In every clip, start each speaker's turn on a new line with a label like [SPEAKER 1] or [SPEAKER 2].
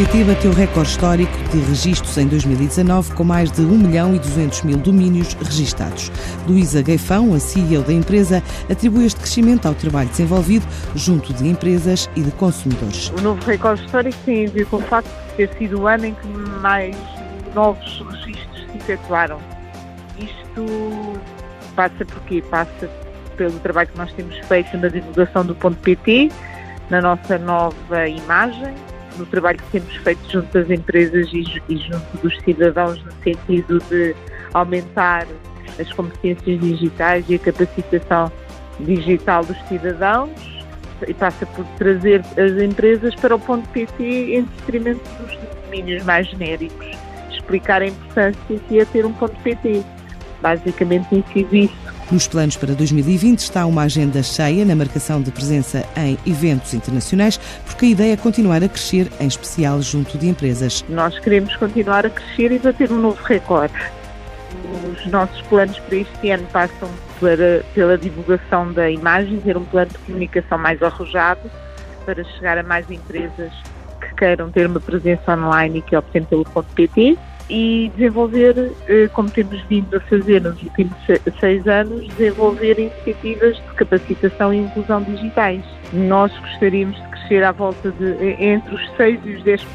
[SPEAKER 1] .pt bateu recorde histórico de registros em 2019, com mais de 1 milhão e 200 mil domínios registados. Luísa Gaifão, a CEO da empresa, atribui este crescimento ao trabalho desenvolvido junto de empresas e de consumidores.
[SPEAKER 2] O novo recorde histórico tem a ver com o facto de ter sido o ano em que mais novos registros se efetuaram. Isto passa por quê? Passa pelo trabalho que nós temos feito na divulgação do ponto .pt, na nossa nova imagem, no trabalho que temos feito junto das empresas e, e junto dos cidadãos no sentido de aumentar as competências digitais e a capacitação digital dos cidadãos e passa por trazer as empresas para o ponto PT em detrimento dos domínios mais genéricos, explicar a importância que é ter um ponto PT. Basicamente incide isso.
[SPEAKER 1] Nos planos para 2020 está uma agenda cheia na marcação de presença em eventos internacionais, porque a ideia é continuar a crescer, em especial junto de empresas.
[SPEAKER 2] Nós queremos continuar a crescer e bater um novo recorde. Os nossos planos para este ano passam para, pela divulgação da imagem, ter um plano de comunicação mais arrojado para chegar a mais empresas que queiram ter uma presença online e que optem pelo PT e desenvolver, eh, como temos vindo a fazer nos últimos seis anos, desenvolver iniciativas de capacitação e inclusão digitais. Nós gostaríamos de crescer à volta de entre os 6% e os 10%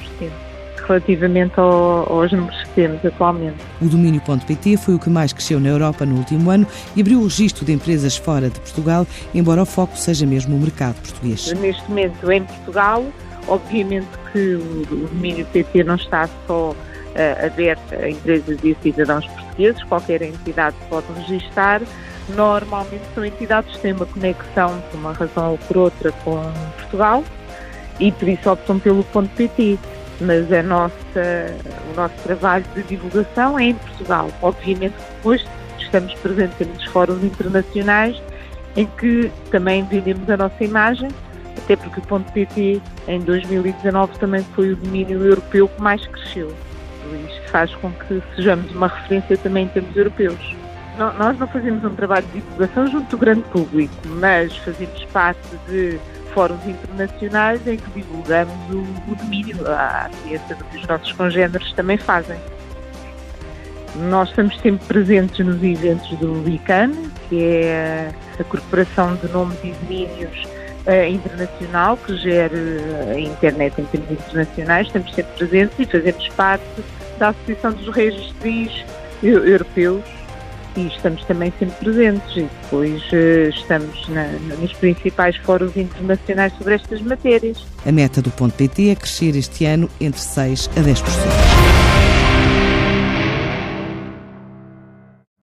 [SPEAKER 2] relativamente ao, aos números que temos atualmente.
[SPEAKER 1] O domínio.pt foi o que mais cresceu na Europa no último ano e abriu o registro de empresas fora de Portugal, embora o foco seja mesmo o mercado português.
[SPEAKER 2] Neste momento, em Portugal, obviamente que o domínio PT não está só uh, aberta a empresas e a cidadãos portugueses, qualquer entidade pode registar. Normalmente são entidades que têm uma conexão, por uma razão ou por outra, com Portugal e por isso optam pelo ponto PT. Mas a nossa, o nosso trabalho de divulgação é em Portugal. Obviamente depois estamos presentes em muitos fóruns internacionais em que também vendemos a nossa imagem, até porque o ponto PT em 2019 também foi o domínio europeu que mais cresceu isto faz com que sejamos uma referência também em termos europeus. Nós não fazemos um trabalho de divulgação junto do grande público, mas fazemos parte de fóruns internacionais em que divulgamos o, o domínio, a ciência do que os nossos congêneres também fazem. Nós estamos sempre presentes nos eventos do ICANN, que é a Corporação de Nomes e Domínios uh, internacional que gera a internet em termos internacionais, estamos sempre presentes e fazemos parte da Associação dos Registris Europeus e estamos também sempre presentes e depois uh, estamos na, nos principais fóruns internacionais sobre estas matérias.
[SPEAKER 1] A meta do ponto PT é crescer este ano entre 6% a 10%.